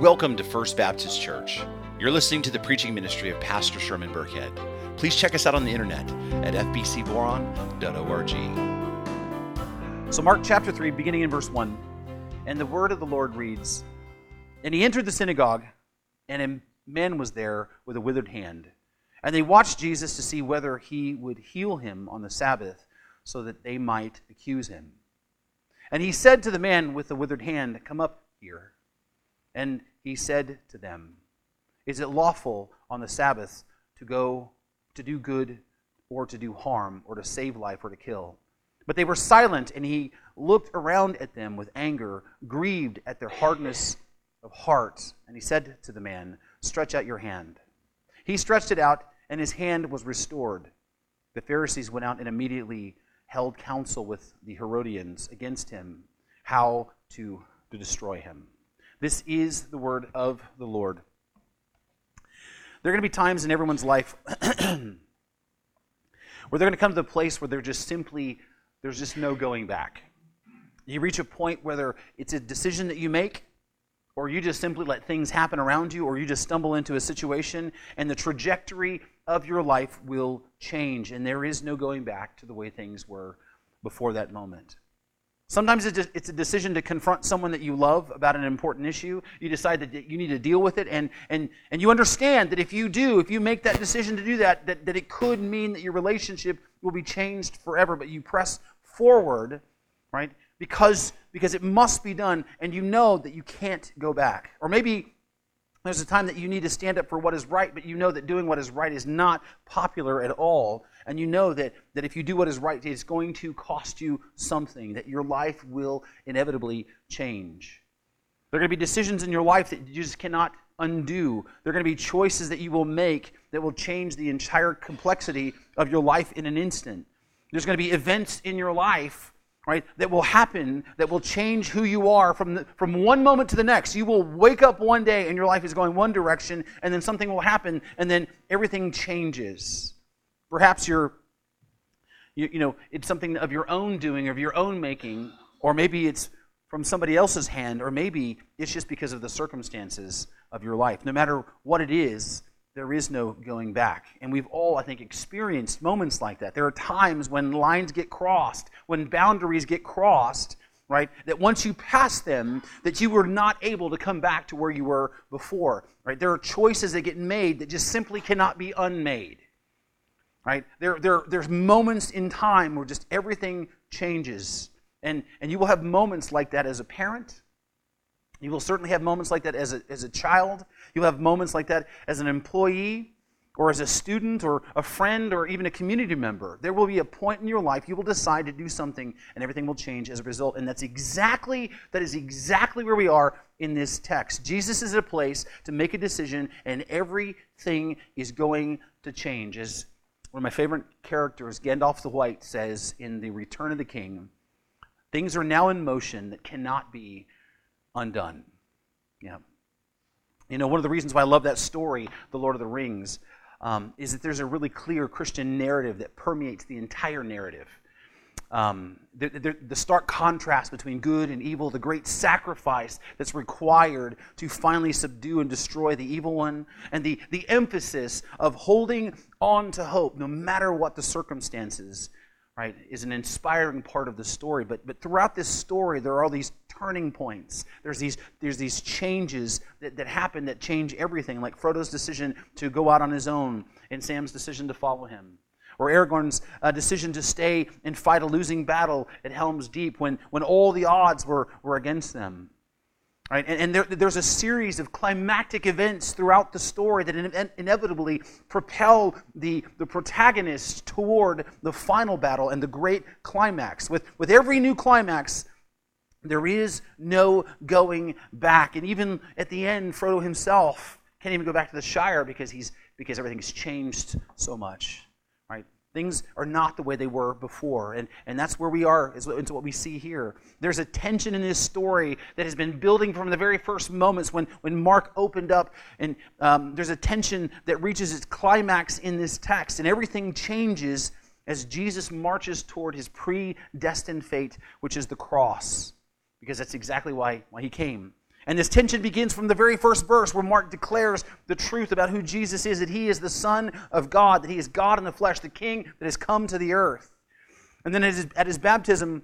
Welcome to First Baptist Church. You're listening to the preaching ministry of Pastor Sherman Burkhead. Please check us out on the internet at fbcboron.org. So, Mark chapter 3, beginning in verse 1, and the word of the Lord reads And he entered the synagogue, and a man was there with a withered hand. And they watched Jesus to see whether he would heal him on the Sabbath, so that they might accuse him. And he said to the man with the withered hand, Come up here. And he said to them, Is it lawful on the Sabbath to go to do good or to do harm or to save life or to kill? But they were silent, and he looked around at them with anger, grieved at their hardness of heart. And he said to the man, Stretch out your hand. He stretched it out, and his hand was restored. The Pharisees went out and immediately held counsel with the Herodians against him, how to, to destroy him. This is the word of the Lord. There are going to be times in everyone's life where they're going to come to the place where they're just simply, there's just no going back. You reach a point whether it's a decision that you make, or you just simply let things happen around you, or you just stumble into a situation, and the trajectory of your life will change, and there is no going back to the way things were before that moment. Sometimes it's a decision to confront someone that you love about an important issue. You decide that you need to deal with it, and, and, and you understand that if you do, if you make that decision to do that, that, that it could mean that your relationship will be changed forever, but you press forward, right? Because, because it must be done, and you know that you can't go back. Or maybe there's a time that you need to stand up for what is right, but you know that doing what is right is not popular at all. And you know that, that if you do what is right, it's going to cost you something, that your life will inevitably change. There are going to be decisions in your life that you just cannot undo. There are going to be choices that you will make that will change the entire complexity of your life in an instant. There's going to be events in your life right, that will happen that will change who you are from, the, from one moment to the next. You will wake up one day and your life is going one direction, and then something will happen, and then everything changes. Perhaps you're, you, you know, it's something of your own doing, or of your own making, or maybe it's from somebody else's hand, or maybe it's just because of the circumstances of your life. No matter what it is, there is no going back. And we've all, I think, experienced moments like that. There are times when lines get crossed, when boundaries get crossed, right? That once you pass them, that you were not able to come back to where you were before, right? There are choices that get made that just simply cannot be unmade, right? There, there, there's moments in time where just everything changes. And, and you will have moments like that as a parent. You will certainly have moments like that as a, as a child. You'll have moments like that as an employee or as a student or a friend or even a community member. There will be a point in your life you will decide to do something and everything will change as a result. And that's exactly that is exactly where we are in this text. Jesus is at a place to make a decision and everything is going to change. As one of my favorite characters, Gandalf the White, says in The Return of the King, things are now in motion that cannot be undone. Yeah. You know, one of the reasons why I love that story, The Lord of the Rings, um, is that there's a really clear Christian narrative that permeates the entire narrative. Um, the, the, the, stark contrast between good and evil, the great sacrifice that's required to finally subdue and destroy the evil one, and the, the emphasis of holding on to hope no matter what the circumstances, right, is an inspiring part of the story. But, but throughout this story, there are all these turning points. There's these, there's these changes that, that happen that change everything, like Frodo's decision to go out on his own and Sam's decision to follow him. Or Aragorn's uh, decision to stay and fight a losing battle at Helm's Deep when, when all the odds were, were against them. Right? And, and there, there's a series of climactic events throughout the story that in, inevitably propel the, the protagonist toward the final battle and the great climax. With, with every new climax, there is no going back. And even at the end, Frodo himself can't even go back to the Shire because he's because everything's changed so much. Things are not the way they were before. And, and that's where we are, is into what we see here. There's a tension in this story that has been building from the very first moments when, when Mark opened up. And um, there's a tension that reaches its climax in this text. And everything changes as Jesus marches toward his predestined fate, which is the cross because that's exactly why, why he came. And this tension begins from the very first verse where Mark declares the truth about who Jesus is that he is the Son of God, that he is God in the flesh, the King that has come to the earth. And then at his, at his baptism,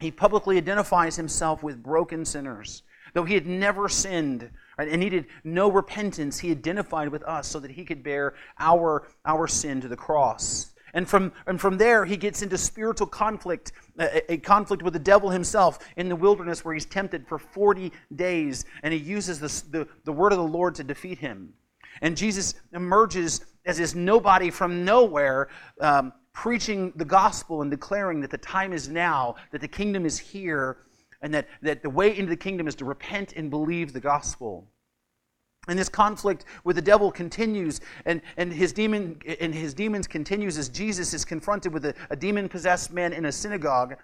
he publicly identifies himself with broken sinners. Though he had never sinned right, and needed no repentance, he identified with us so that he could bear our, our sin to the cross. And from, and from there, he gets into spiritual conflict, a, a, conflict with the devil himself in the wilderness where he's tempted for 40 days, and he uses the, the, the word of the Lord to defeat him. And Jesus emerges as this nobody from nowhere, um, preaching the gospel and declaring that the time is now, that the kingdom is here, and that, that the way into the kingdom is to repent and believe the gospel. And this conflict with the devil continues, and, and, his, demon, and his demons continues as Jesus is confronted with a, a demon possessed man in a synagogue.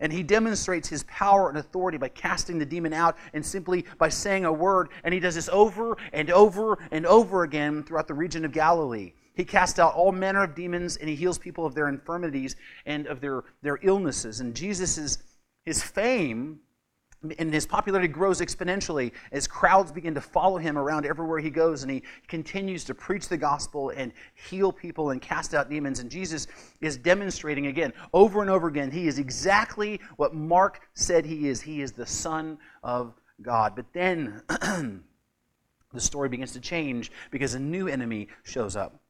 And he demonstrates his power and authority by casting the demon out and simply by saying a word. And he does this over and over and over again throughout the region of Galilee. He casts out all manner of demons and he heals people of their infirmities and of their, their illnesses. And Jesus' his fame and his popularity grows exponentially as crowds begin to follow him around everywhere he goes and he continues to preach the gospel and heal people and cast out demons. And jesus is demonstrating again over and over again he is exactly what mark said he is. He is the son of god. But then the story begins to change because a new enemy shows up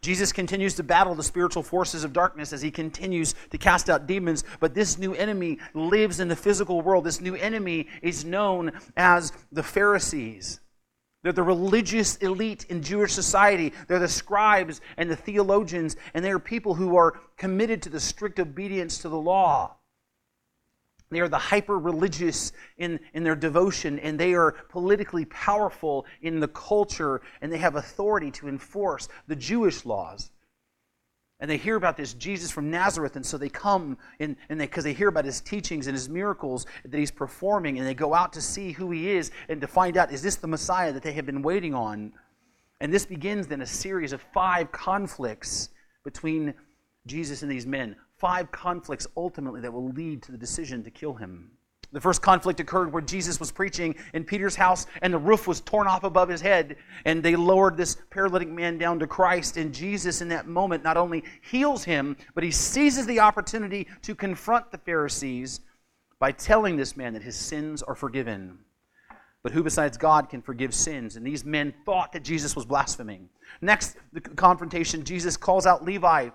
Jesus continues to battle the spiritual forces of darkness as he continues to cast out demons, but this new enemy lives in the physical world. This new enemy is known as the Pharisees. They're the religious elite in Jewish society. They're the scribes and the theologians, and they are people who are committed to the strict obedience to the law. They are the hyper religious in, in their devotion, and they are politically powerful in the culture, and they have authority to enforce the Jewish laws. And they hear about this Jesus from Nazareth, and so they come and because they, they hear about his teachings and his miracles that he's performing, and they go out to see who he is and to find out is this the Messiah that they have been waiting on? And this begins then a series of five conflicts between Jesus and these men five conflicts ultimately that will lead to the decision to kill him. The first conflict occurred where Jesus was preaching in Peter's house and the roof was torn off above his head and they lowered this paralytic man down to Christ and Jesus in that moment not only heals him but he seizes the opportunity to confront the Pharisees by telling this man that his sins are forgiven. But who besides God can forgive sins? And these men thought that Jesus was blaspheming. Next, the confrontation, Jesus calls out Levi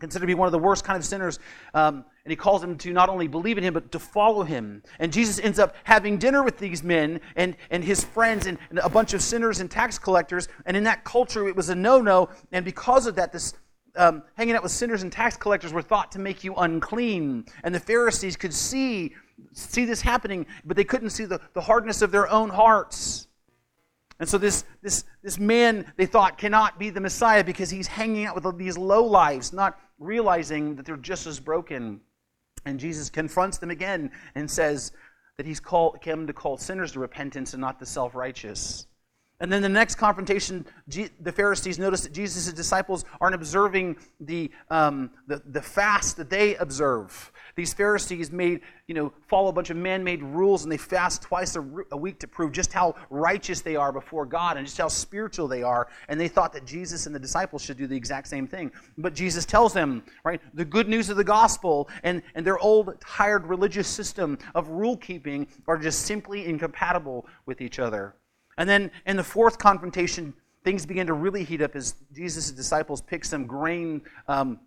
considered to be one of the worst kind of sinners. Um, and he calls them to not only believe in him, but to follow him. And Jesus ends up having dinner with these men and, and his friends and, and a bunch of sinners and tax collectors. And in that culture, it was a no no. And because of that, this um, hanging out with sinners and tax collectors were thought to make you unclean. And the Pharisees could see, see this happening, but they couldn't see the, the hardness of their own hearts. And so this, this, this man, they thought, cannot be the Messiah because he's hanging out with these low lives, not realizing that they're just as broken. And Jesus confronts them again and says that he's called, come to call sinners to repentance and not the self righteous. And then the next confrontation, the Pharisees notice that Jesus' disciples aren't observing the, um, the, the fast that they observe. These Pharisees made, you know, follow a bunch of man made rules and they fast twice a, a week to prove just how righteous they are before God and just how spiritual they are. And they thought that Jesus and the disciples should do the exact same thing. But Jesus tells them, right, the good news of the gospel and, and their old, tired religious system of rule keeping are just simply incompatible with each other. And then in the fourth confrontation, things begin to really heat up as Jesus' disciples pick some grain, um,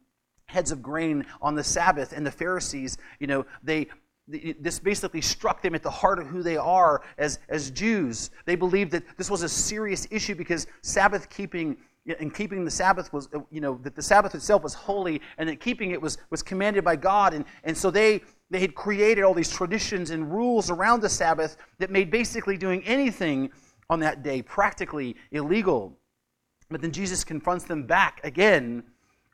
heads of grain on the Sabbath. And the Pharisees, you know, they this basically struck them at the heart of who they are as, as Jews. They believed that this was a serious issue because Sabbath keeping and keeping the Sabbath was, you know, that the Sabbath itself was holy and that keeping it was, was commanded by God. And, and so they, they had created all these traditions and rules around the Sabbath that made basically doing anything on that day, practically illegal. But then Jesus confronts them back again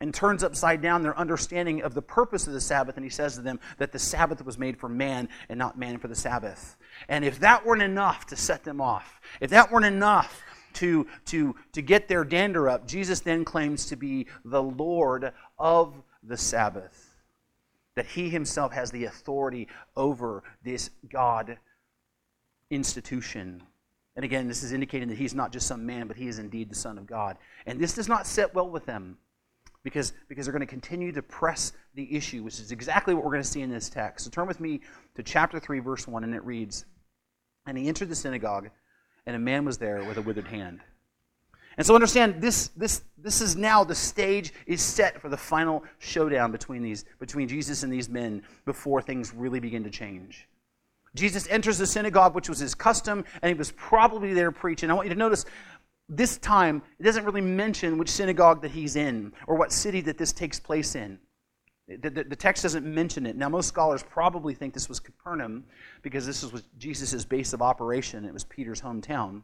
and turns upside down their understanding of the purpose of the Sabbath, and he says to them that the Sabbath was made for man and not man for the Sabbath. And if that weren't enough to set them off, if that weren't enough to, to, to get their dander up, Jesus then claims to be the Lord of the Sabbath. That he himself has the authority over this God institution. And again, this is indicating that he's not just some man, but he is indeed the Son of God. And this does not sit well with them because, because they're going to continue to press the issue, which is exactly what we're going to see in this text. So turn with me to chapter 3, verse 1, and it reads And he entered the synagogue, and a man was there with a withered hand. And so understand this, this, this is now the stage is set for the final showdown between, these, between Jesus and these men before things really begin to change. Jesus enters the synagogue, which was his custom, and he was probably there preaching. I want you to notice this time, it doesn't really mention which synagogue that he's in or what city that this takes place in. The, the, the, text doesn't mention it. Now, most scholars probably think this was Capernaum because this was Jesus' base of operation. It was Peter's hometown.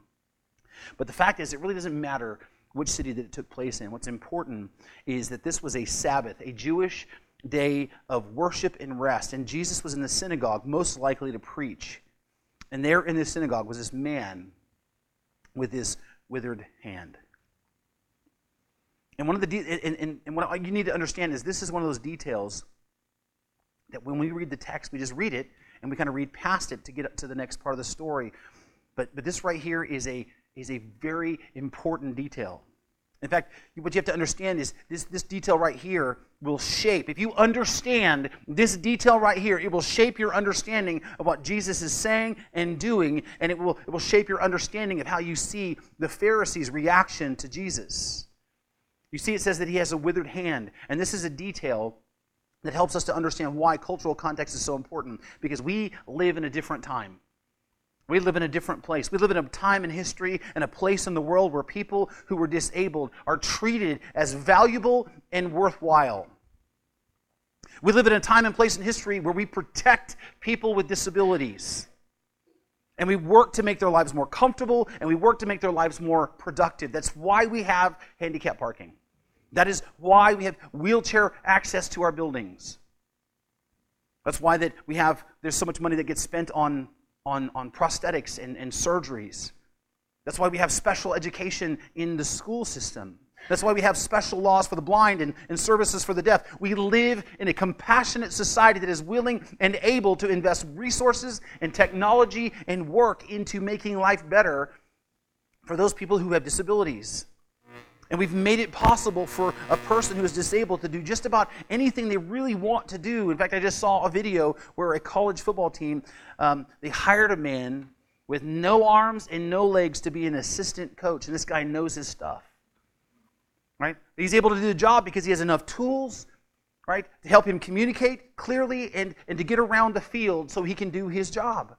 But the fact is, it really doesn't matter which city that it took place in. What's important is that this was a Sabbath, a Jewish day of worship and rest. And Jesus was in the synagogue, most likely to preach. And there in the synagogue was this man with his withered hand. And one of the de- and, and, and what you need to understand is this is one of those details that when we read the text, we just read it and we kind of read past it to get up to the next part of the story. But but this right here is a is a very important detail. In fact, what you have to understand is this, this detail right here will shape. If you understand this detail right here, it will shape your understanding of what Jesus is saying and doing, and it will, it will shape your understanding of how you see the Pharisees' reaction to Jesus. You see, it says that he has a withered hand, and this is a detail that helps us to understand why cultural context is so important, because we live in a different time. We live in a different place. We live in a time in history and a place in the world where people who were disabled are treated as valuable and worthwhile. We live in a time and place in history where we protect people with disabilities. And we work to make their lives more comfortable and we work to make their lives more productive. That's why we have handicap parking. That is why we have wheelchair access to our buildings. That's why that we have there's so much money that gets spent on on, on prosthetics and, and surgeries. That's why we have special education in the school system. That's why we have special laws for the blind and, and services for the deaf. We live in a compassionate society that is willing and able to invest resources and technology and work into making life better for those people who have disabilities. And we've made it possible for a person who is disabled to do just about anything they really want to do. In fact, I just saw a video where a college football team um, they hired a man with no arms and no legs to be an assistant coach, and this guy knows his stuff. Right? He's able to do the job because he has enough tools, right, to help him communicate clearly and, and to get around the field so he can do his job.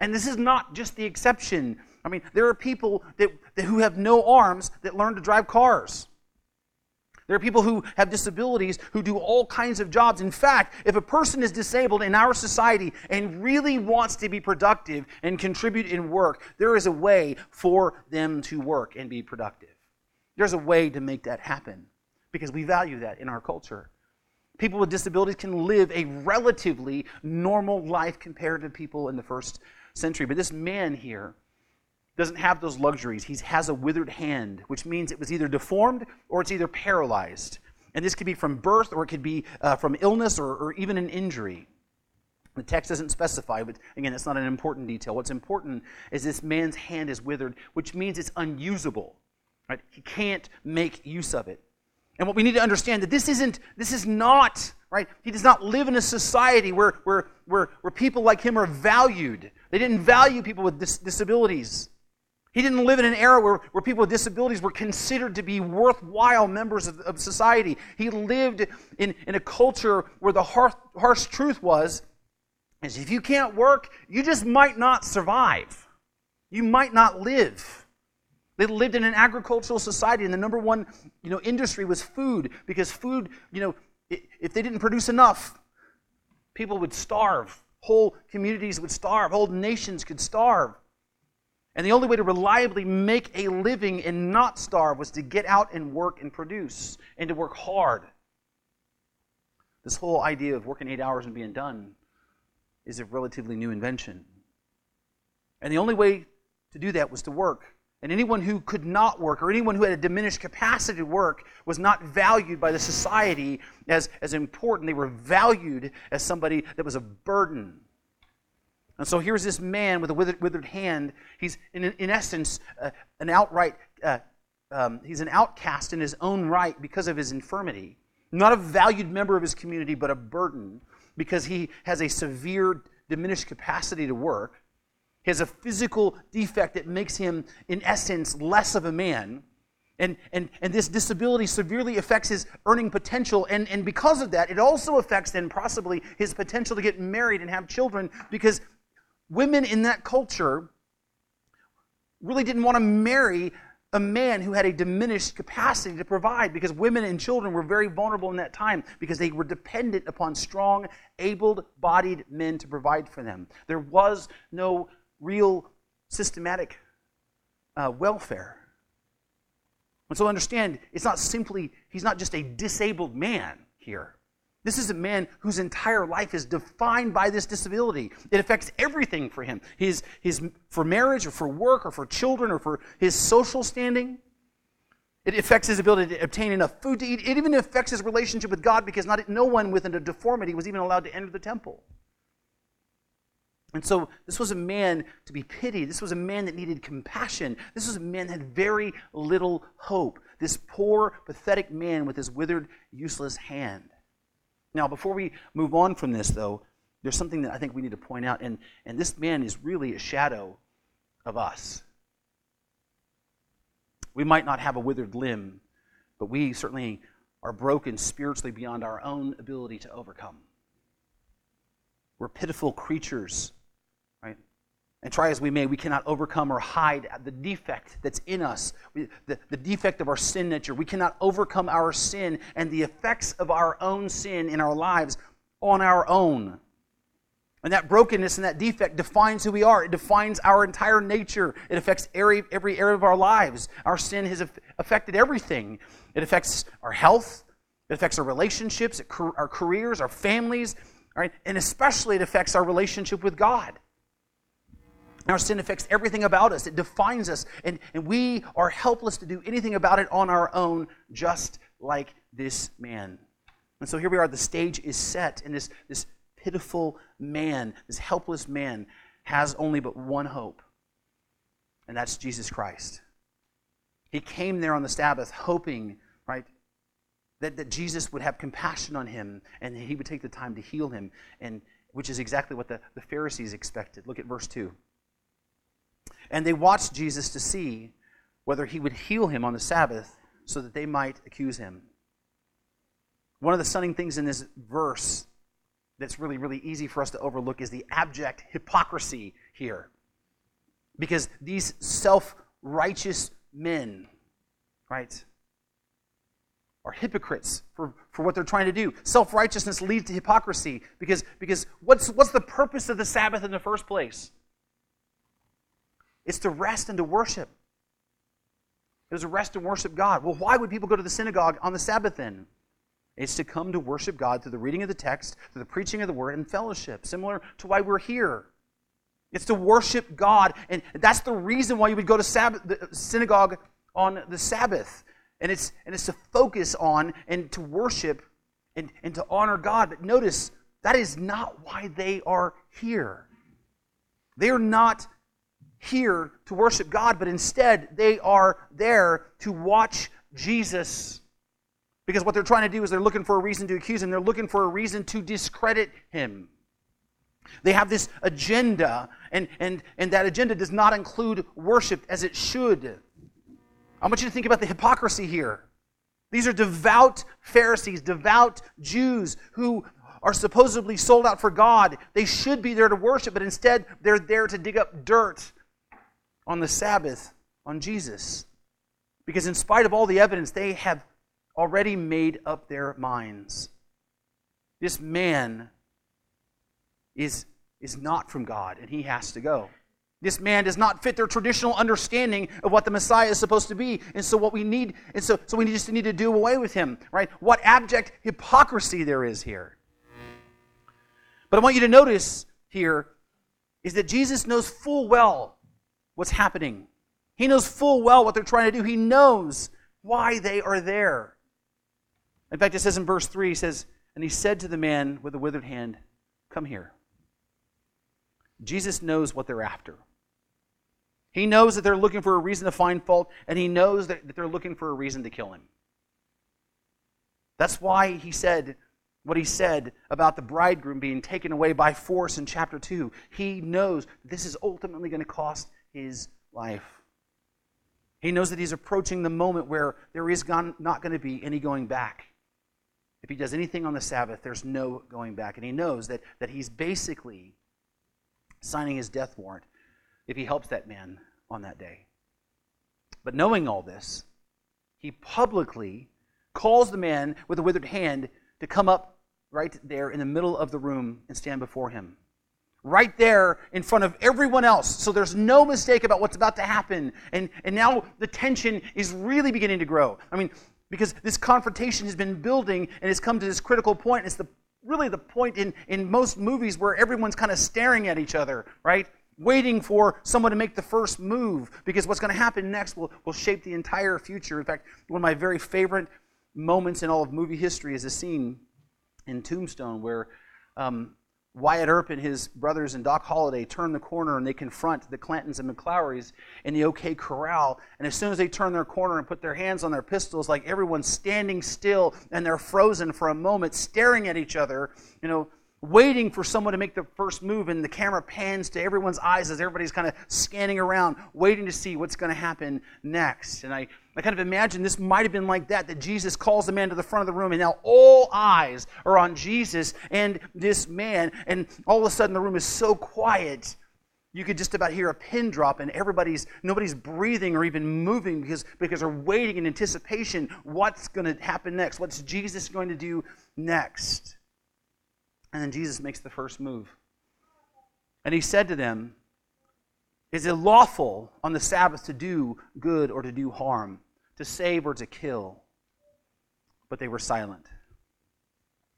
And this is not just the exception. I mean, there are people that, that, who have no arms that learn to drive cars. There are people who have disabilities who do all kinds of jobs. In fact, if a person is disabled in our society and really wants to be productive and contribute in work, there is a way for them to work and be productive. There's a way to make that happen because we value that in our culture. People with disabilities can live a relatively normal life compared to people in the first century. But this man here doesn't have those luxuries. He has a withered hand, which means it was either deformed or it's either paralyzed. And this could be from birth or it could be uh, from illness or, or even an injury. The text doesn't specify, but again, it's not an important detail. What's important is this man's hand is withered, which means it's unusable. Right? He can't make use of it. And what we need to understand that this isn't, this is not, right? He does not live in a society where, where, where, where people like him are valued. They didn't value people with dis- disabilities. He didn't live in an era where, where people with disabilities were considered to be worthwhile members of, of society. He lived in, in a culture where the harsh, harsh truth was is if you can't work, you just might not survive. You might not live. They lived in an agricultural society, and the number one you know, industry was food, because food, you know, if they didn't produce enough, people would starve. Whole communities would starve. Whole nations could starve. And the only way to reliably make a living and not starve was to get out and work and produce and to work hard. This whole idea of working eight hours and being done is a relatively new invention. And the only way to do that was to work. And anyone who could not work or anyone who had a diminished capacity to work was not valued by the society as, as important. They were valued as somebody that was a burden And so here's this man with a withered, withered hand. He's, in, in essence, uh, an outright, uh, um, he's an outcast in his own right because of his infirmity. Not a valued member of his community, but a burden because he has a severe diminished capacity to work. He has a physical defect that makes him, in essence, less of a man. And, and, and this disability severely affects his earning potential. And, and because of that, it also affects then possibly his potential to get married and have children because women in that culture really didn't want to marry a man who had a diminished capacity to provide because women and children were very vulnerable in that time because they were dependent upon strong, able bodied men to provide for them. There was no real systematic uh, welfare. And so understand, it's not simply, he's not just a disabled man here. This is a man whose entire life is defined by this disability. It affects everything for him. His, his, for marriage or for work or for children or for his social standing. It affects his ability to obtain enough food to eat. It even affects his relationship with God because not, no one with a deformity was even allowed to enter the temple. And so this was a man to be pitied. This was a man that needed compassion. This was a man that had very little hope. This poor, pathetic man with his withered, useless hand. Now, before we move on from this, though, there's something that I think we need to point out. And, and this man is really a shadow of us. We might not have a withered limb, but we certainly are broken spiritually beyond our own ability to overcome. We're pitiful creatures and try as we may, we cannot overcome or hide the defect that's in us, the, the defect of our sin nature. We cannot overcome our sin and the effects of our own sin in our lives on our own. And that brokenness and that defect defines who we are. It defines our entire nature. It affects every, every area of our lives. Our sin has affected everything. It affects our health, it affects our relationships, our careers, our families, right? and especially it affects our relationship with God. Our sin affects everything about us, it defines us, and, and we are helpless to do anything about it on our own, just like this man. And so here we are, the stage is set, and this, this pitiful man, this helpless man, has only but one hope, and that's Jesus Christ. He came there on the Sabbath hoping, right, that, that Jesus would have compassion on him and he would take the time to heal him, and which is exactly what the, the Pharisees expected. Look at verse 2. And they watched Jesus to see whether he would heal him on the Sabbath so that they might accuse him. One of the stunning things in this verse that's really, really easy for us to overlook is the abject hypocrisy here. Because these self righteous men, right, are hypocrites for, for what they're trying to do. Self righteousness leads to hypocrisy because, because what's, what's the purpose of the Sabbath in the first place? It's to rest and to worship. It was to rest and worship God. Well, why would people go to the synagogue on the Sabbath then? It's to come to worship God through the reading of the text, through the preaching of the word, and fellowship, similar to why we're here. It's to worship God, and that's the reason why you would go to Sabbath, the synagogue on the Sabbath. And it's, and it's to focus on and to worship and, and to honor God. But notice, that is not why they are here. They are not here to worship God, but instead they are there to watch Jesus. Because what they're trying to do is they're looking for a reason to accuse him, they're looking for a reason to discredit him. They have this agenda, and, and, and that agenda does not include worship as it should. I want you to think about the hypocrisy here. These are devout Pharisees, devout Jews who are supposedly sold out for God. They should be there to worship, but instead they're there to dig up dirt on the Sabbath on Jesus. Because, in spite of all the evidence, they have already made up their minds. This man is, is not from God, and he has to go. This man does not fit their traditional understanding of what the Messiah is supposed to be. And so what we need, and so, so we just need to do away with him, right? What abject hypocrisy there is here. But I want you to notice here is that Jesus knows full well what's happening. He knows full well what they're trying to do. He knows why they are there. In fact, it says in verse 3, he says, And he said to the man with the withered hand, Come here. Jesus knows what they're after. He knows that they're looking for a reason to find fault, and he knows that, that they're looking for a reason to kill him. That's why he said what he said about the bridegroom being taken away by force in chapter 2. He knows this is ultimately going to cost his life. He knows that he's approaching the moment where there is not going to be any going back. If he does anything on the Sabbath, there's no going back. And he knows that, that he's basically signing his death warrant if he helps that man on that day. But knowing all this, he publicly calls the man with the withered hand to come up right there in the middle of the room and stand before him. Right there in front of everyone else. So there's no mistake about what's about to happen. And, and now the tension is really beginning to grow. I mean, because this confrontation has been building and it's come to this critical point. It's the really the point in, in most movies where everyone's kind of staring at each other, right? Waiting for someone to make the first move because what's going to happen next will, will shape the entire future. In fact, one of my very favorite moments in all of movie history is a scene in Tombstone where um, Wyatt Earp and his brothers and Doc Holliday turn the corner and they confront the Clantons and McLaurys in the OK Corral. And as soon as they turn their corner and put their hands on their pistols, like everyone's standing still and they're frozen for a moment, staring at each other, you know, waiting for someone to make the first move, and the camera pans to everyone's eyes as everybody's kind of scanning around, waiting to see what's going to happen next. And I, I kind of imagine this might have been like that, that Jesus calls the man to the front of the room, and now all eyes are on Jesus and this man, and all of a sudden the room is so quiet. You could just about hear a pin drop, and everybody's nobody's breathing or even moving because because they're waiting in anticipation. What's going to happen next? What's Jesus going to do next? And then Jesus makes the first move. And he said to them, Is it lawful on the Sabbath to do good or to do harm, to save or to kill? But they were silent.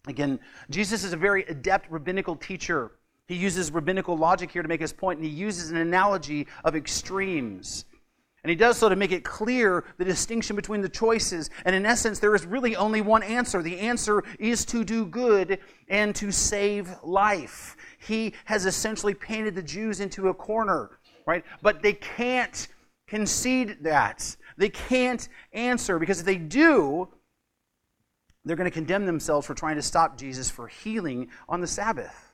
Again, Jesus is a very adept rabbinical teacher. He uses rabbinical logic here to make his point, and he uses an analogy of extremes. And he does so to make it clear the distinction between the choices. And in essence, there is really only one answer. The answer is to do good and to save life. He has essentially painted the Jews into a corner, right? But they can't concede that. They can't answer because if they do, they're going to condemn themselves for trying to stop Jesus for healing on the Sabbath.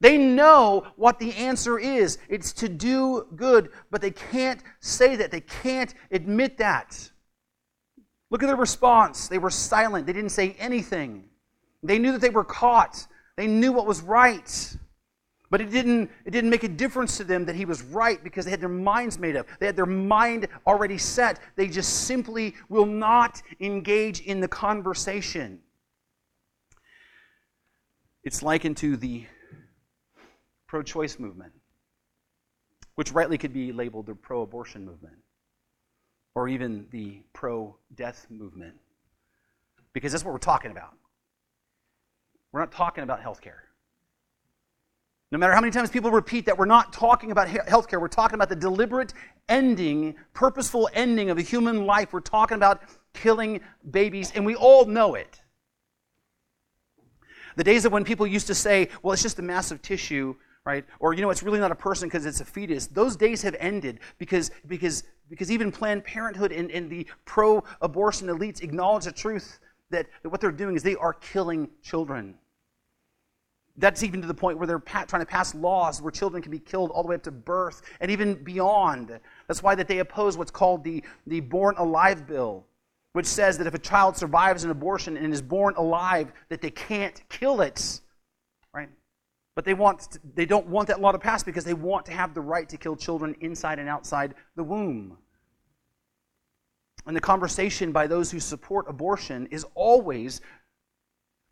They know what the answer is. It's to do good, but they can't say that. They can't admit that. Look at their response. They were silent. They didn't say anything. They knew that they were caught. They knew what was right. But it didn't, it didn't make a difference to them that he was right because they had their minds made up. They had their mind already set. They just simply will not engage in the conversation. It's likened to the pro choice movement, which rightly could be labeled the pro abortion movement, or even the pro death movement, because that's what we're talking about. We're not talking about health care. No matter how many times people repeat that we're not talking about health care, we're talking about the deliberate ending, purposeful ending of a human life. We're talking about killing babies, and we all know it. The days of when people used to say, well, it's just a mass of tissue right? Or you know, it's really not a person because it's a fetus. Those days have ended because because because even Planned Parenthood and, and the pro-abortion elites acknowledge the truth that, that what they're doing is they are killing children. That's even to the point where they're pa- trying to pass laws where children can be killed all the way up to birth and even beyond. That's why that they oppose what's called the, the Born Alive Bill, which says that if a child survives an abortion and is born alive, that they can't kill it. Right? But they, want to, they don't want that law to pass because they want to have the right to kill children inside and outside the womb. And the conversation by those who support abortion is always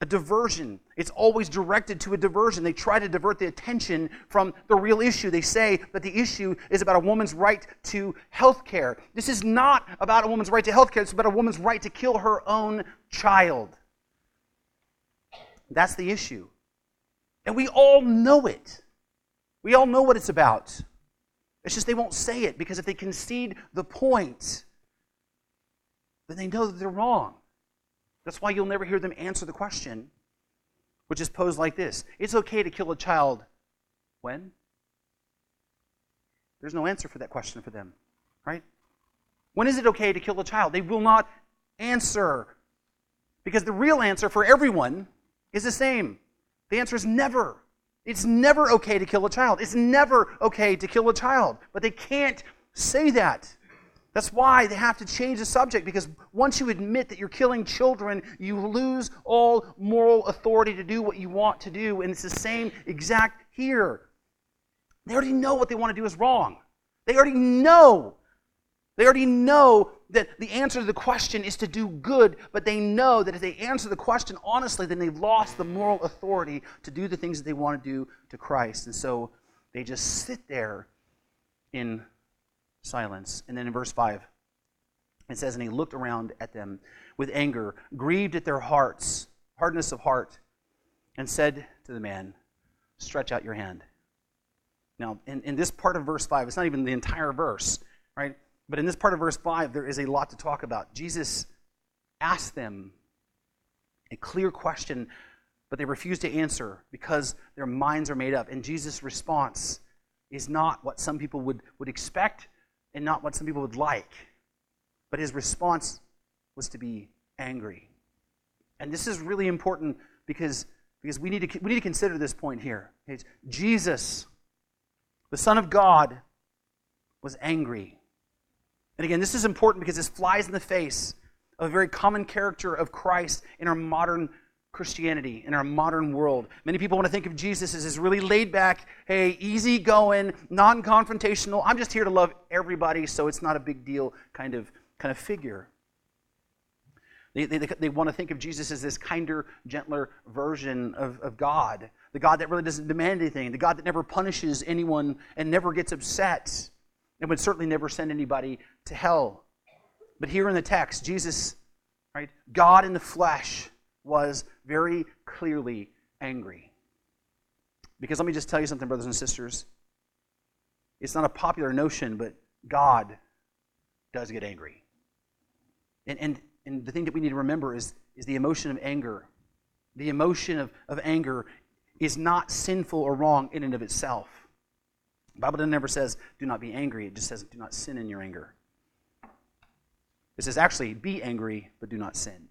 a diversion. It's always directed to a diversion. They try to divert the attention from the real issue. They say that the issue is about a woman's right to health care. This is not about a woman's right to health care, it's about a woman's right to kill her own child. That's the issue. And we all know it. We all know what it's about. It's just they won't say it because if they concede the point, then they know that they're wrong. That's why you'll never hear them answer the question, which is posed like this It's okay to kill a child when? There's no answer for that question for them, right? When is it okay to kill a child? They will not answer. Because the real answer for everyone is the same. The answer is never. It's never okay to kill a child. It's never okay to kill a child. But they can't say that. That's why they have to change the subject because once you admit that you're killing children, you lose all moral authority to do what you want to do. And it's the same exact here. They already know what they want to do is wrong. They already know. They already know that the answer to the question is to do good, but they know that if they answer the question honestly, then they've lost the moral authority to do the things that they want to do to Christ. And so they just sit there in silence. And then in verse 5, it says, And he looked around at them with anger, grieved at their hearts, hardness of heart, and said to the man, Stretch out your hand. Now, in, in this part of verse 5, it's not even the entire verse, right? But in this part of verse 5, there is a lot to talk about. Jesus asked them a clear question, but they refuse to answer because their minds are made up. And Jesus' response is not what some people would, would expect and not what some people would like. But his response was to be angry. And this is really important because, because we, need to, we need to consider this point here. It's Jesus, the Son of God, was angry. And again, this is important because this flies in the face of a very common character of Christ in our modern Christianity, in our modern world. Many people want to think of Jesus as this really laid back, hey, easy going, non confrontational, I'm just here to love everybody, so it's not a big deal kind of, kind of figure. They, they, they want to think of Jesus as this kinder, gentler version of, of God, the God that really doesn't demand anything, the God that never punishes anyone and never gets upset, and would certainly never send anybody to hell. But here in the text, Jesus, right, God in the flesh, was very clearly angry. Because let me just tell you something, brothers and sisters. It's not a popular notion, but God does get angry. And, and, and the thing that we need to remember is, is the emotion of anger. The emotion of, of anger is not sinful or wrong in and of itself. Bible never says, do not be angry. It just says, do not sin in your anger. It says, actually, be angry, but do not sin.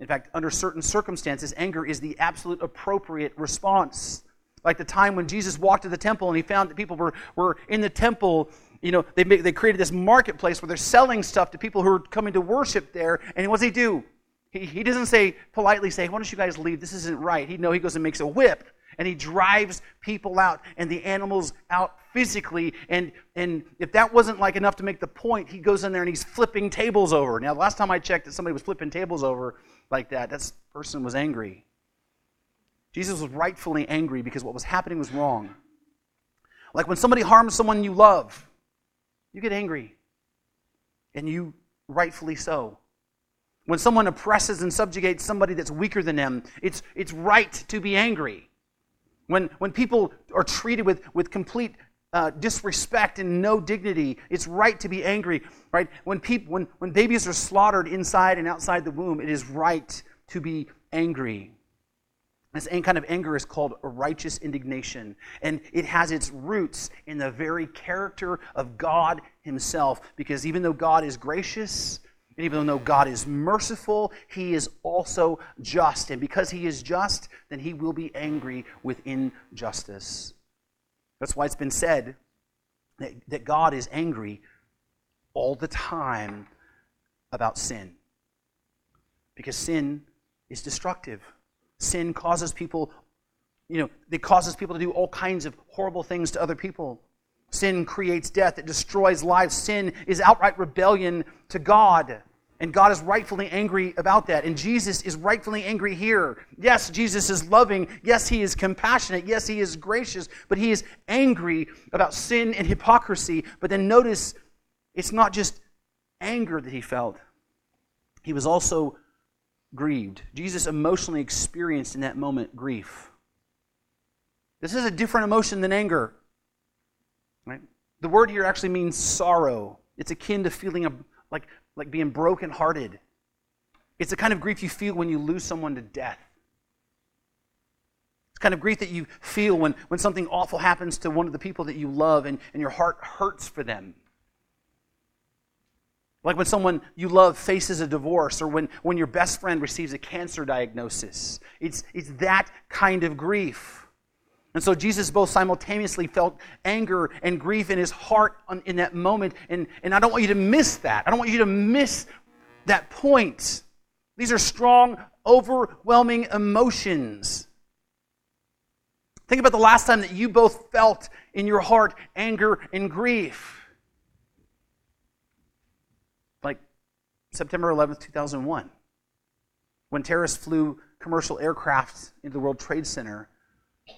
In fact, under certain circumstances, anger is the absolute appropriate response. Like the time when Jesus walked to the temple and he found that people were, were in the temple. You know, they, they created this marketplace where they're selling stuff to people who are coming to worship there. And what does he do? He, he doesn't say, politely say, why don't you guys leave? This isn't right. He, no, he goes and makes a whip and he drives people out and the animals out physically. And, and if that wasn't like enough to make the point, he goes in there and he's flipping tables over. Now, the last time I checked that somebody was flipping tables over like that, that person was angry. Jesus was rightfully angry because what was happening was wrong. Like when somebody harms someone you love, you get angry. And you rightfully so. When someone oppresses and subjugates somebody that's weaker than them, it's, it's right to be angry. When, when people are treated with, with complete uh, disrespect and no dignity, it's right to be angry, right? When, people, when, when babies are slaughtered inside and outside the womb, it is right to be angry. This kind of anger is called righteous indignation, and it has its roots in the very character of God Himself. Because even though God is gracious, and even though God is merciful, He is also just. And because He is just, then He will be angry with injustice. That's why it's been said that, that God is angry all the time about sin. Because sin is destructive. Sin causes people, you know, it causes people to do all kinds of horrible things to other people. Sin creates death, it destroys lives. Sin is outright rebellion to God. And God is rightfully angry about that. And Jesus is rightfully angry here. Yes, Jesus is loving. Yes, he is compassionate. Yes, he is gracious. But he is angry about sin and hypocrisy. But then notice it's not just anger that he felt, he was also grieved. Jesus emotionally experienced in that moment grief. This is a different emotion than anger. Right? The word here actually means sorrow. It's akin to feeling of, like like being brokenhearted. It's the kind of grief you feel when you lose someone to death. It's kind of grief that you feel when, when something awful happens to one of the people that you love and, and your heart hurts for them. Like when someone you love faces a divorce or when, when your best friend receives a cancer diagnosis. It's, it's that kind of grief. And so Jesus both simultaneously felt anger and grief in his heart in that moment. And, and I don't want you to miss that. I don't want you to miss that point. These are strong, overwhelming emotions. Think about the last time that you both felt in your heart anger and grief. Like September 11th, 2001, when terrorists flew commercial aircraft into the World Trade Center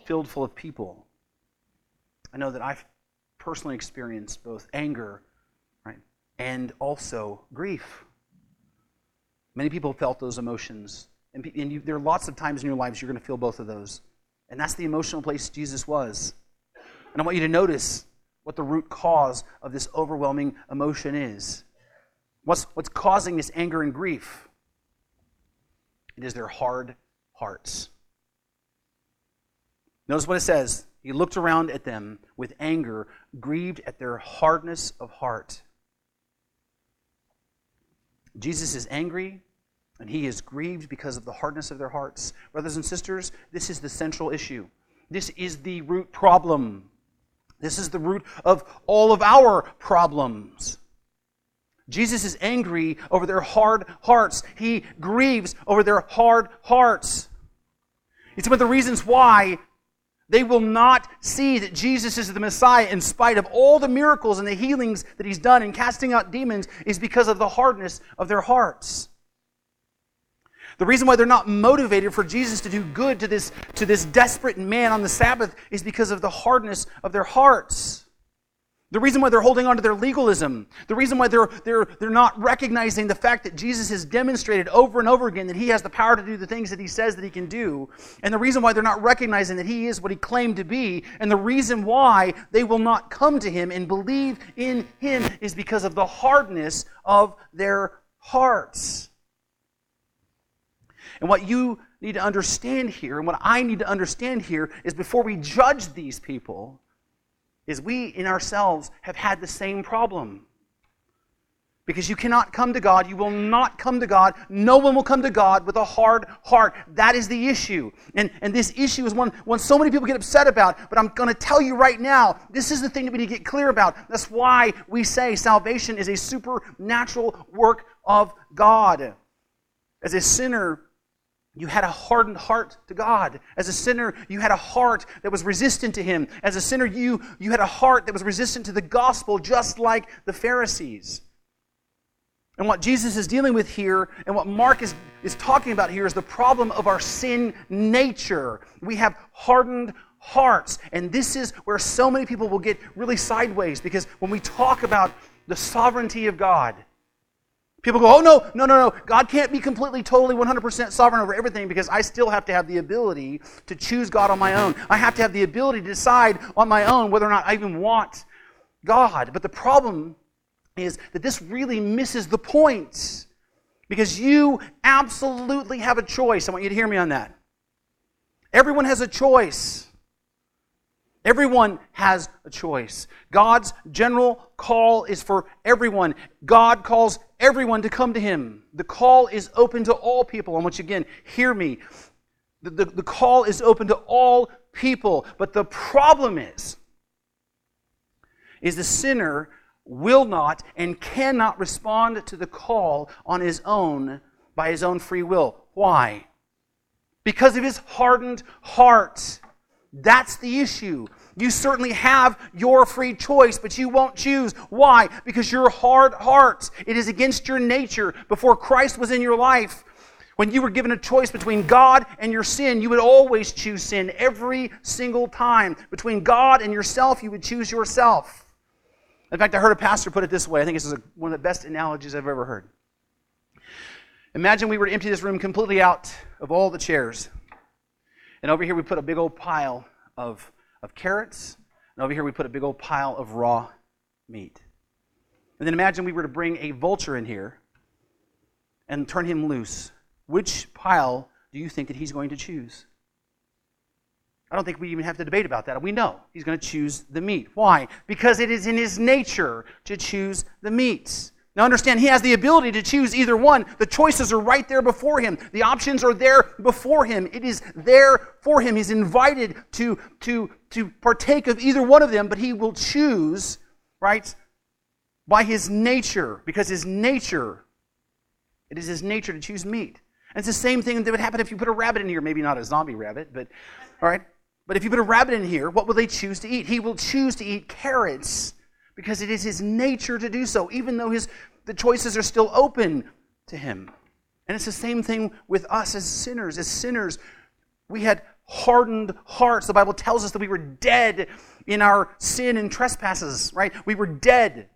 filled full of people. I know that I've personally experienced both anger right, and also grief. Many people felt those emotions. And, and you, there are lots of times in your lives you're going to feel both of those. And that's the emotional place Jesus was. And I want you to notice what the root cause of this overwhelming emotion is. What's, what's causing this anger and grief? It is their hard hearts. Notice what it says. He looked around at them with anger, grieved at their hardness of heart. Jesus is angry and he is grieved because of the hardness of their hearts. Brothers and sisters, this is the central issue. This is the root problem. This is the root of all of our problems. Jesus is angry over their hard hearts. He grieves over their hard hearts. It's one of the reasons why they will not see that Jesus is the Messiah in spite of all the miracles and the healings that he's done and casting out demons is because of the hardness of their hearts. The reason why they're not motivated for Jesus to do good to this, to this desperate man on the Sabbath is because of the hardness of their hearts. The reason why they're holding on to their legalism, the reason why they're, they're, they're not recognizing the fact that Jesus has demonstrated over and over again that he has the power to do the things that he says that he can do, and the reason why they're not recognizing that he is what he claimed to be, and the reason why they will not come to him and believe in him is because of the hardness of their hearts. And what you need to understand here, and what I need to understand here, is before we judge these people, is we in ourselves have had the same problem. Because you cannot come to God, you will not come to God. No one will come to God with a hard heart. That is the issue. And, and this issue is one, one so many people get upset about, but I'm going to tell you right now this is the thing that we need to get clear about. That's why we say salvation is a supernatural work of God. As a sinner, you had a hardened heart to God. As a sinner, you had a heart that was resistant to Him. As a sinner, you, you had a heart that was resistant to the gospel, just like the Pharisees. And what Jesus is dealing with here, and what Mark is, is talking about here, is the problem of our sin nature. We have hardened hearts. And this is where so many people will get really sideways because when we talk about the sovereignty of God, People go, oh, no, no, no, no. God can't be completely, totally, 100% sovereign over everything because I still have to have the ability to choose God on my own. I have to have the ability to decide on my own whether or not I even want God. But the problem is that this really misses the point because you absolutely have a choice. I want you to hear me on that. Everyone has a choice. Everyone has a choice. God's general call is for everyone. God calls everyone to come to Him. The call is open to all people. And once again, hear me. The, the, the call is open to all people. But the problem is, is the sinner will not and cannot respond to the call on his own by his own free will. Why? Because of his hardened heart. That's the issue. You certainly have your free choice, but you won't choose. Why? Because you're hard hearts. It is against your nature. Before Christ was in your life, when you were given a choice between God and your sin, you would always choose sin every single time. Between God and yourself, you would choose yourself. In fact, I heard a pastor put it this way. I think this is a, one of the best analogies I've ever heard. Imagine we were to empty this room completely out of all the chairs. And over here we put a big old pile of of carrots, and over here we put a big old pile of raw meat. And then imagine we were to bring a vulture in here and turn him loose. Which pile do you think that he's going to choose? I don't think we even have to debate about that. We know he's going to choose the meat. Why? Because it is in his nature to choose the meat. Now understand, he has the ability to choose either one. The choices are right there before him. The options are there before him. It is there for him. He's invited to, to, to partake of either one of them, but he will choose, right, by his nature, because his nature, it is his nature to choose meat. And it's the same thing that would happen if you put a rabbit in here. Maybe not a zombie rabbit, but, all right. But if you put a rabbit in here, what will they choose to eat? He will choose to eat carrots because it is his nature to do so, even though his, the choices are still open to him. And it's the same thing with us as sinners. As sinners, we had hardened hearts. The Bible tells us that we were dead in our sin and trespasses, right? We were dead,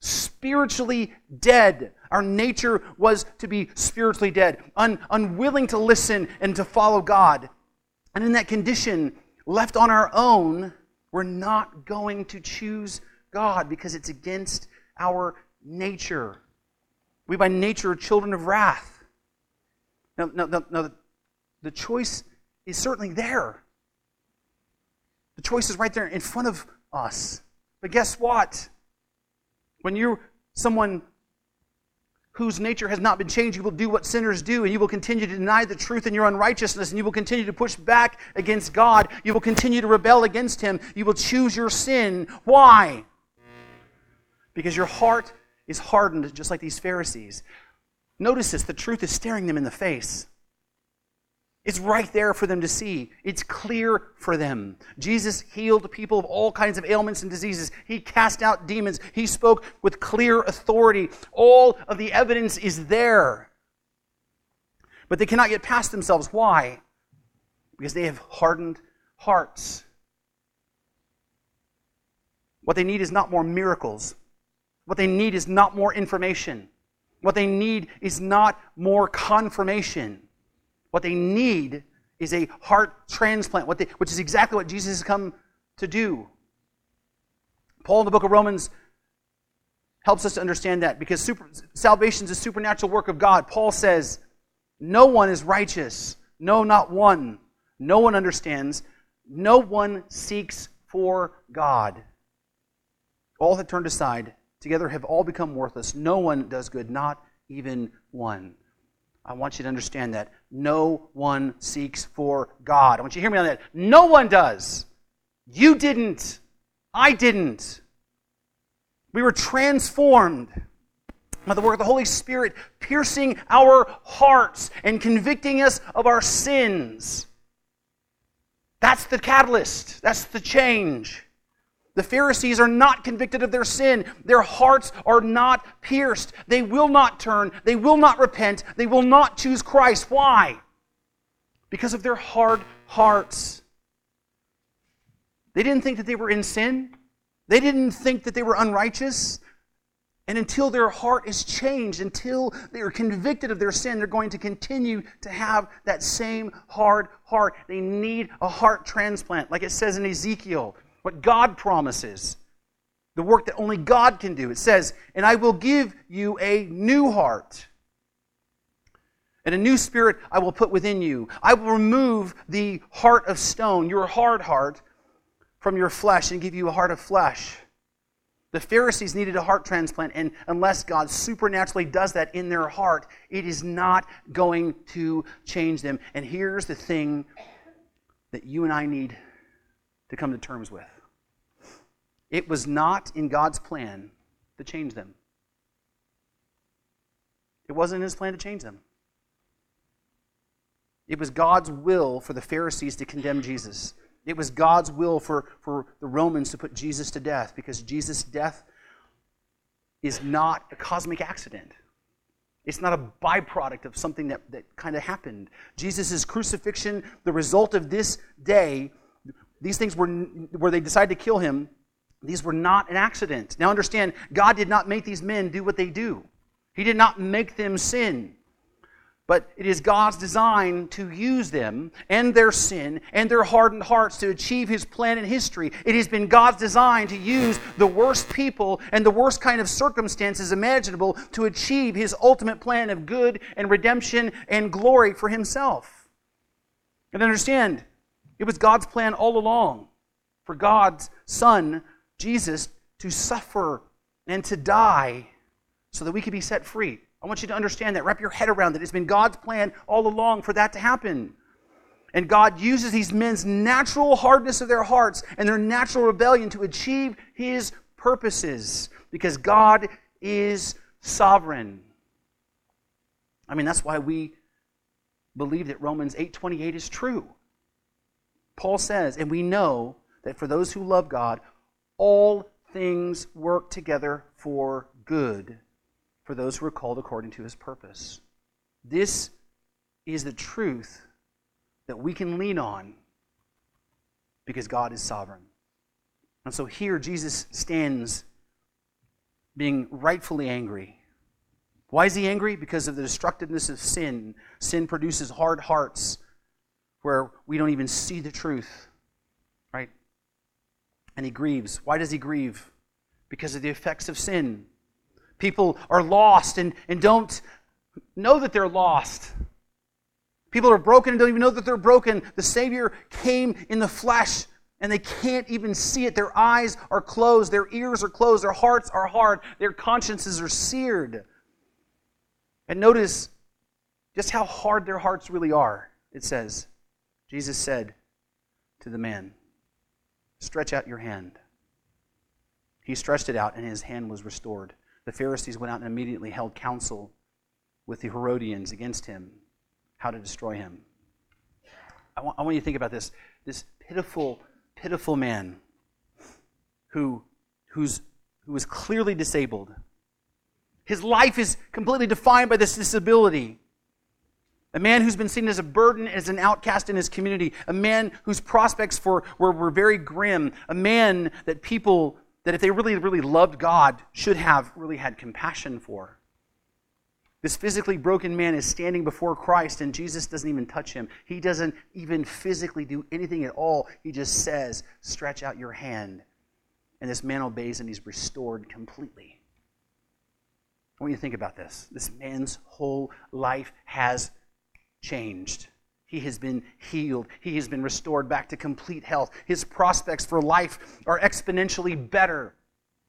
spiritually dead. Our nature was to be spiritually dead, un- unwilling to listen and to follow God. And in that condition, left on our own, we're not going to choose God because it's against our nature. We, by nature, are children of wrath. Now, now, now, now the choice is certainly there. The choice is right there in front of us. But guess what? When you're someone whose nature has not been changed, you will do what sinners do, and you will continue to deny the truth in your unrighteousness, and you will continue to push back against God. You will continue to rebel against Him. You will choose your sin. Why? Because your heart is hardened, just like these Pharisees. Notice this the truth is staring them in the face. It's right there for them to see. It's clear for them. Jesus healed people of all kinds of ailments and diseases. He cast out demons. He spoke with clear authority. All of the evidence is there. But they cannot get past themselves. Why? Because they have hardened hearts. What they need is not more miracles. What they need is not more information. What they need is not more confirmation. What they need is a heart transplant, they, which is exactly what Jesus has come to do. Paul in the book of Romans helps us to understand that because super, salvation is a supernatural work of God. Paul says, No one is righteous, no, not one. No one understands, no one seeks for God. All have turned aside, together have all become worthless. No one does good, not even one. I want you to understand that no one seeks for God. I want you to hear me on that. No one does. You didn't. I didn't. We were transformed by the work of the Holy Spirit, piercing our hearts and convicting us of our sins. That's the catalyst. That's the change. The Pharisees are not convicted of their sin. Their hearts are not pierced. They will not turn. They will not repent. They will not choose Christ. Why? Because of their hard hearts. They didn't think that they were in sin. They didn't think that they were unrighteous. And until their heart is changed, until they are convicted of their sin, they're going to continue to have that same hard heart. They need a heart transplant, like it says in Ezekiel what God promises, the work that only God can do. It says, And I will give you a new heart. And a new spirit I will put within you. I will remove the heart of stone, your hard heart, from your flesh and give you a heart of flesh. The Pharisees needed a heart transplant, and unless God supernaturally does that in their heart, it is not going to change them. And here's the thing that you and I need to come to terms with it was not in God's plan to change them. It wasn't his plan to change them. It was God's will for the Pharisees to condemn Jesus. It was God's will for, for the Romans to put Jesus to death because Jesus' death is not a cosmic accident. It's not a byproduct of something that, that kind of happened. Jesus' crucifixion, the result of this day, these things were where they decided to kill him, these were not an accident. Now understand, God did not make these men do what they do. He did not make them sin. But it is God's design to use them and their sin and their hardened hearts to achieve His plan in history. It has been God's design to use the worst people and the worst kind of circumstances imaginable to achieve His ultimate plan of good and redemption and glory for Himself. And understand, It was God's plan all along for God's Son, Jesus, to suffer and to die so that we could be set free. I want you to understand that. Wrap your head around that. It's been God's plan all along for that to happen. And God uses these men's natural hardness of their hearts and their natural rebellion to achieve his purposes because God is sovereign. I mean, that's why we believe that Romans 8:28 is true. Paul says, and we know that for those who love God, all things work together for good for those who are called according to his purpose. This is the truth that we can lean on because God is sovereign. And so here Jesus stands being rightfully angry. Why is he angry? Because of the destructiveness of sin. Sin produces hard hearts where we don't even see the truth? And he grieves. Why does he grieve? Because of the effects of sin. People are lost and, and don't know that they're lost. People are broken and don't even know that they're broken. The Savior came in the flesh and they can't even see it. Their eyes are closed, their ears are closed, their hearts are hard, their consciences are seared. And notice just how hard their hearts really are. It says, Jesus said to the man, Stretch out your hand. He stretched it out, and his hand was restored. The Pharisees went out and immediately held counsel with the Herodians against him, how to destroy him. I want, I want you to think about this. This pitiful, pitiful man who, who's, who is clearly disabled. His life is completely defined by this disability. A man who's been seen as a burden, as an outcast in his community. A man whose prospects for, were, were very grim. A man that people, that if they really, really loved God, should have really had compassion for. This physically broken man is standing before Christ, and Jesus doesn't even touch him. He doesn't even physically do anything at all. He just says, Stretch out your hand. And this man obeys, and he's restored completely. I want you to think about this. This man's whole life has changed. He has been healed. He has been restored back to complete health. His prospects for life are exponentially better.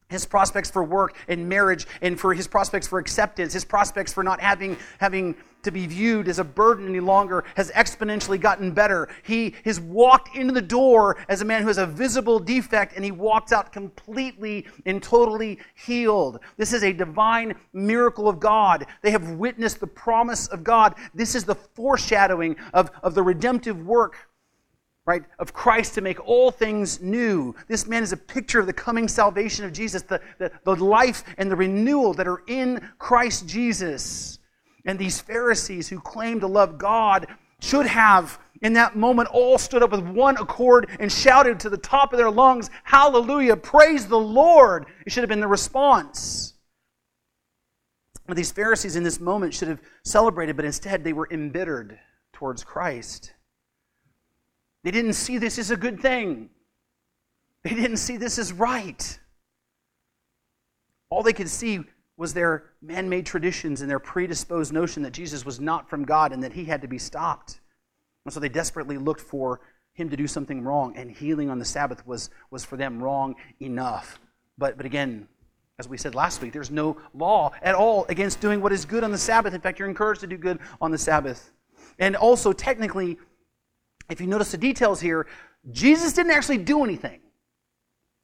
His prospects for work and marriage, and for his prospects for acceptance, his prospects for not having, having to be viewed as a burden any longer has exponentially gotten better. He has walked into the door as a man who has a visible defect, and he walks out completely and totally healed. This is a divine miracle of God. They have witnessed the promise of God. This is the foreshadowing of, of the redemptive work right, of Christ to make all things new. This man is a picture of the coming salvation of Jesus, the, the, the life and the renewal that are in Christ Jesus. And these Pharisees who claim to love God should have, in that moment, all stood up with one accord and shouted to the top of their lungs, Hallelujah, praise the Lord. It should have been the response. These Pharisees in this moment should have celebrated, but instead they were embittered towards Christ. They didn't see this as a good thing. They didn't see this as right. All they could see was their man made traditions and their predisposed notion that Jesus was not from God and that he had to be stopped. And so they desperately looked for him to do something wrong, and healing on the Sabbath was, was for them wrong enough. But, but again, as we said last week, there's no law at all against doing what is good on the Sabbath. In fact, you're encouraged to do good on the Sabbath. And also, technically, if you notice the details here, Jesus didn't actually do anything.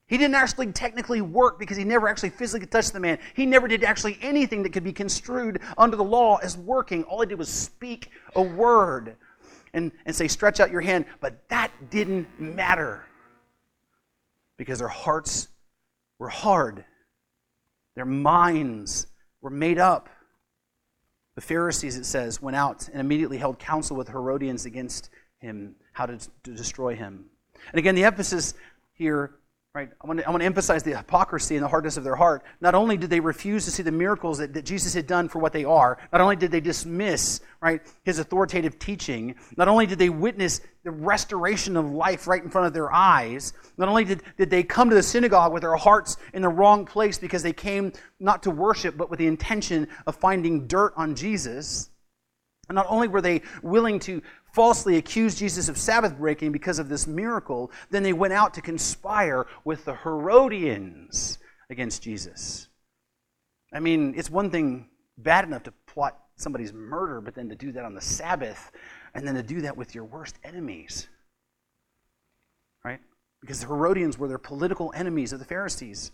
He didn't actually technically work because he never actually physically touched the man. He never did actually anything that could be construed under the law as working. All he did was speak a word and, and say, stretch out your hand. But that didn't matter because their hearts were hard, their minds were made up. The Pharisees, it says, went out and immediately held counsel with Herodians against him, how to, to destroy him. And again, the emphasis here Right? I want, to, I want to emphasize the hypocrisy and the hardness of their heart. Not only did they refuse to see the miracles that, that Jesus had done for what they are, not only did they dismiss right, his authoritative teaching, not only did they witness the restoration of life right in front of their eyes, not only did, did they come to the synagogue with their hearts in the wrong place because they came not to worship, but with the intention of finding dirt on Jesus, and not only were they willing to falsely accused Jesus of Sabbath breaking because of this miracle, then they went out to conspire with the Herodians against Jesus. I mean, it's one thing bad enough to plot somebody's murder, but then to do that on the Sabbath, and then to do that with your worst enemies. Right? Because the Herodians were their political enemies of the Pharisees.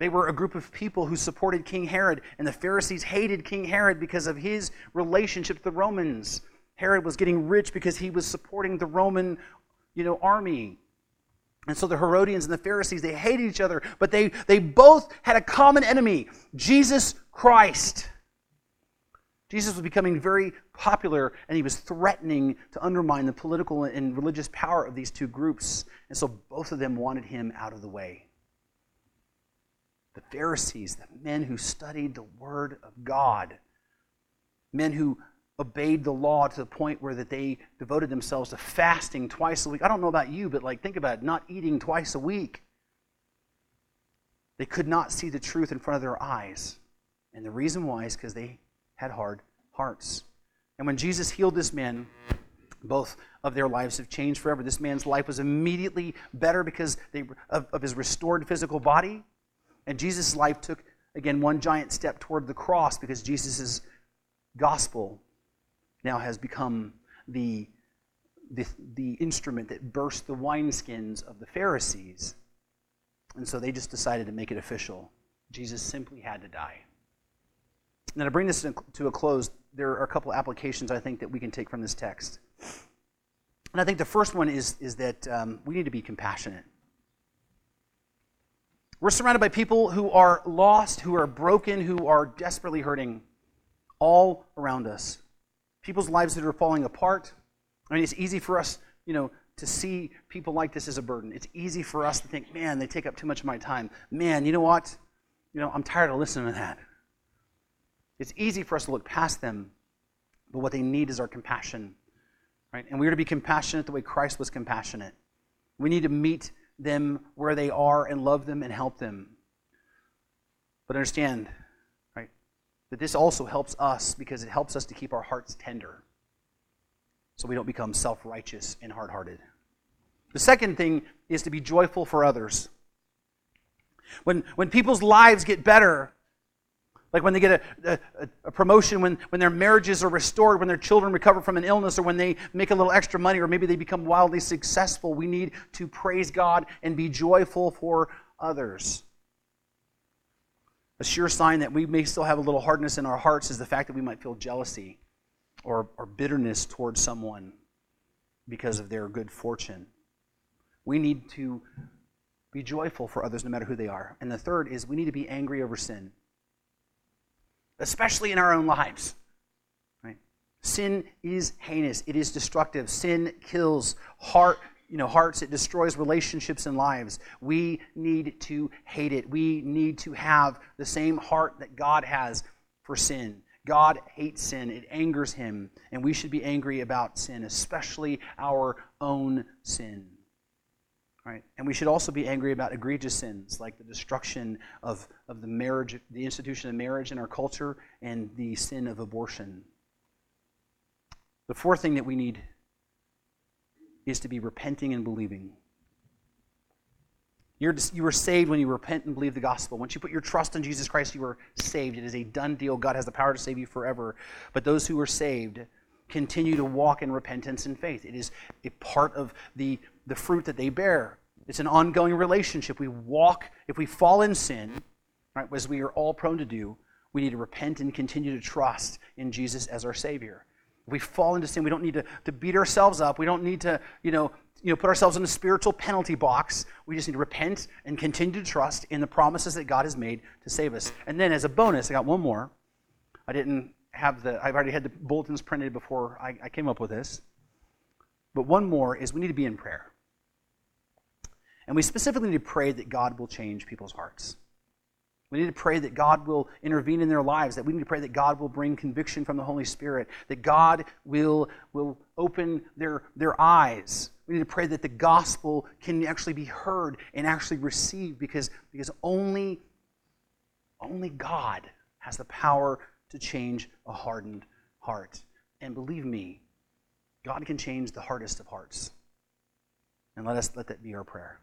They were a group of people who supported King Herod, and the Pharisees hated King Herod because of his relationship to the Romans. Herod was getting rich because he was supporting the Roman, you know, army. And so the Herodians and the Pharisees, they hated each other, but they, they both had a common enemy Jesus Christ. Jesus was becoming very popular and he was threatening to undermine the political and religious power of these two groups. And so both of them wanted him out of the way. The Pharisees, the men who studied the Word of God, men who obeyed the law to the point where that they devoted themselves to fasting twice a week. I don't know about you, but like think about it, not eating twice a week. They could not see the truth in front of their eyes. And the reason why is because they had hard hearts. And when Jesus healed this man, both of their lives have changed forever. This man's life was immediately better because they, of, of his restored physical body. And Jesus' life took, again, one giant step toward the cross because Jesus' gospel now has become the, the, the instrument that burst the wineskins of the Pharisees. And so they just decided to make it official. Jesus simply had to die. Now, to bring this to a close, there are a couple applications I think that we can take from this text. And I think the first one is, is that um, we need to be compassionate. We're surrounded by people who are lost, who are broken, who are desperately hurting all around us people's lives that are falling apart. I mean, it's easy for us, you know, to see people like this as a burden. It's easy for us to think, man, they take up too much of my time. Man, you know what? You know, I'm tired of listening to that. It's easy for us to look past them, but what they need is our compassion. Right? And we are to be compassionate the way Christ was compassionate. We need to meet them where they are and love them and help them. But understand, that this also helps us because it helps us to keep our hearts tender so we don't become self righteous and hard hearted. The second thing is to be joyful for others. When, when people's lives get better, like when they get a, a, a, promotion, when, when their marriages are restored, when their children recover from an illness, or when they make a little extra money, or maybe they become wildly successful, we need to praise God and be joyful for others. A sure sign that we may still have a little hardness in our hearts is the fact that we might feel jealousy or, or bitterness towards someone because of their good fortune. We need to be joyful for others no matter who they are. And the third is we need to be angry over sin, especially in our own lives. Right? Sin is heinous, it is destructive. Sin kills. Heart you know, hearts, it destroys relationships and lives. We need to hate it. We need to have the same heart that God has for sin. God hates sin, it angers him, and we should be angry about sin, especially our own sin. Right? And we should also be angry about egregious sins like the destruction of, of the marriage, the institution of marriage in our culture, and the sin of abortion. The fourth thing that we need is to be repenting and believing. You're, you were saved when you repent and believe the gospel. Once you put your trust in Jesus Christ, you are saved. It is a done deal. God has the power to save you forever. But those who are saved continue to walk in repentance and faith. It is a part of the, the fruit that they bear. It's an ongoing relationship. We walk, if we fall in sin, right, as we are all prone to do, we need to repent and continue to trust in Jesus as our Savior we fall into sin, we don't need to, to beat ourselves up. We don't need to, you know, you know, put ourselves in a spiritual penalty box. We just need to repent and continue to trust in the promises that God has made to save us. And then as a bonus, I got one more. I didn't have the, I've already had the bulletins printed before I, I came up with this. But one more is we need to be in prayer. And we specifically need to pray that God will change people's hearts. We need to pray that God will intervene in their lives, that we need to pray that God will bring conviction from the Holy Spirit, that God will, will open their, their eyes. We need to pray that the gospel can actually be heard and actually received because, because only, only God has the power to change a hardened heart. And believe me, God can change the hardest of hearts. And let us let that be our prayer.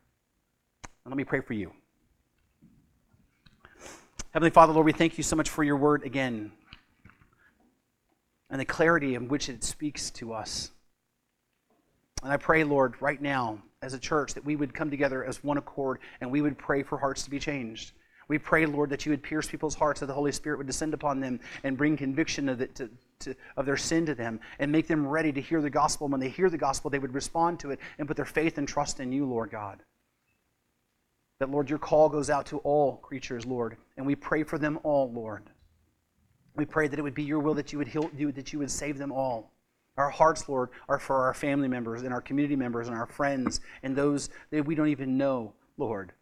And let me pray for you. Heavenly Father, Lord, we thank you so much for your word again and the clarity in which it speaks to us. And I pray, Lord, right now, as a church, that we would come together as one accord and we would pray for hearts to be changed. We pray, Lord, that you would pierce people's hearts, that the Holy Spirit would descend upon them and bring conviction of, it to, to, of their sin to them and make them ready to hear the gospel. And when they hear the gospel, they would respond to it and put their faith and trust in you, Lord God. That, Lord, your call goes out to all creatures, Lord, and we pray for them all, Lord. We pray that it would be your will that you would heal, that you would save them all. Our hearts, Lord, are for our family members and our community members and our friends and those that we don't even know, Lord.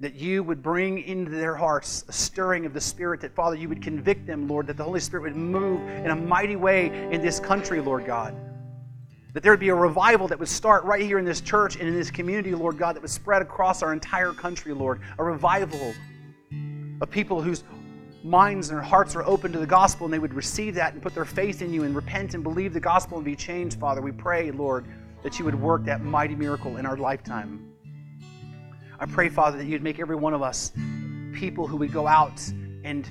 That you would bring into their hearts a stirring of the Spirit, that, Father, you would convict them, Lord, that the Holy Spirit would move in a mighty way in this country, Lord God. That there would be a revival that would start right here in this church and in this community, Lord God, that would spread across our entire country, Lord. A revival of people whose minds and hearts are open to the gospel and they would receive that and put their faith in you and repent and believe the gospel and be changed, Father. We pray, Lord, that you would work that mighty miracle in our lifetime. I pray, Father, that you'd make every one of us people who would go out and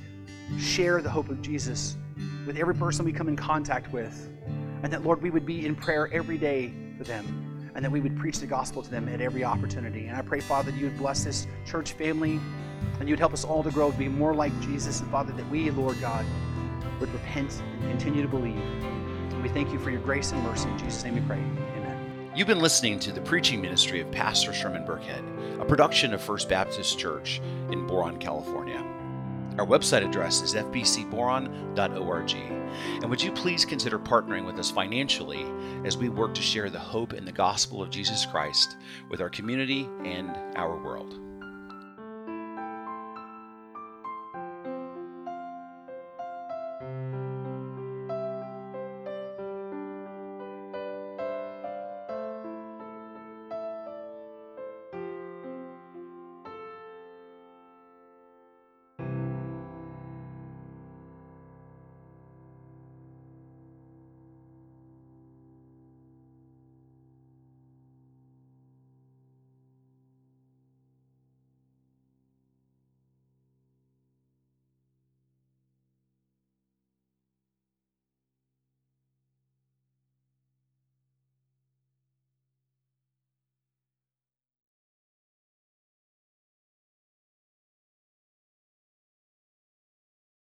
share the hope of Jesus with every person we come in contact with. And that, Lord, we would be in prayer every day for them. And that we would preach the gospel to them at every opportunity. And I pray, Father, that you would bless this church family and you'd help us all to grow to be more like Jesus. And Father, that we, Lord God, would repent and continue to believe. And we thank you for your grace and mercy. In Jesus' name we pray. Amen. You've been listening to the preaching ministry of Pastor Sherman Burkhead, a production of First Baptist Church in Boron, California. Our website address is fbcboron.org. And would you please consider partnering with us financially as we work to share the hope and the gospel of Jesus Christ with our community and our world?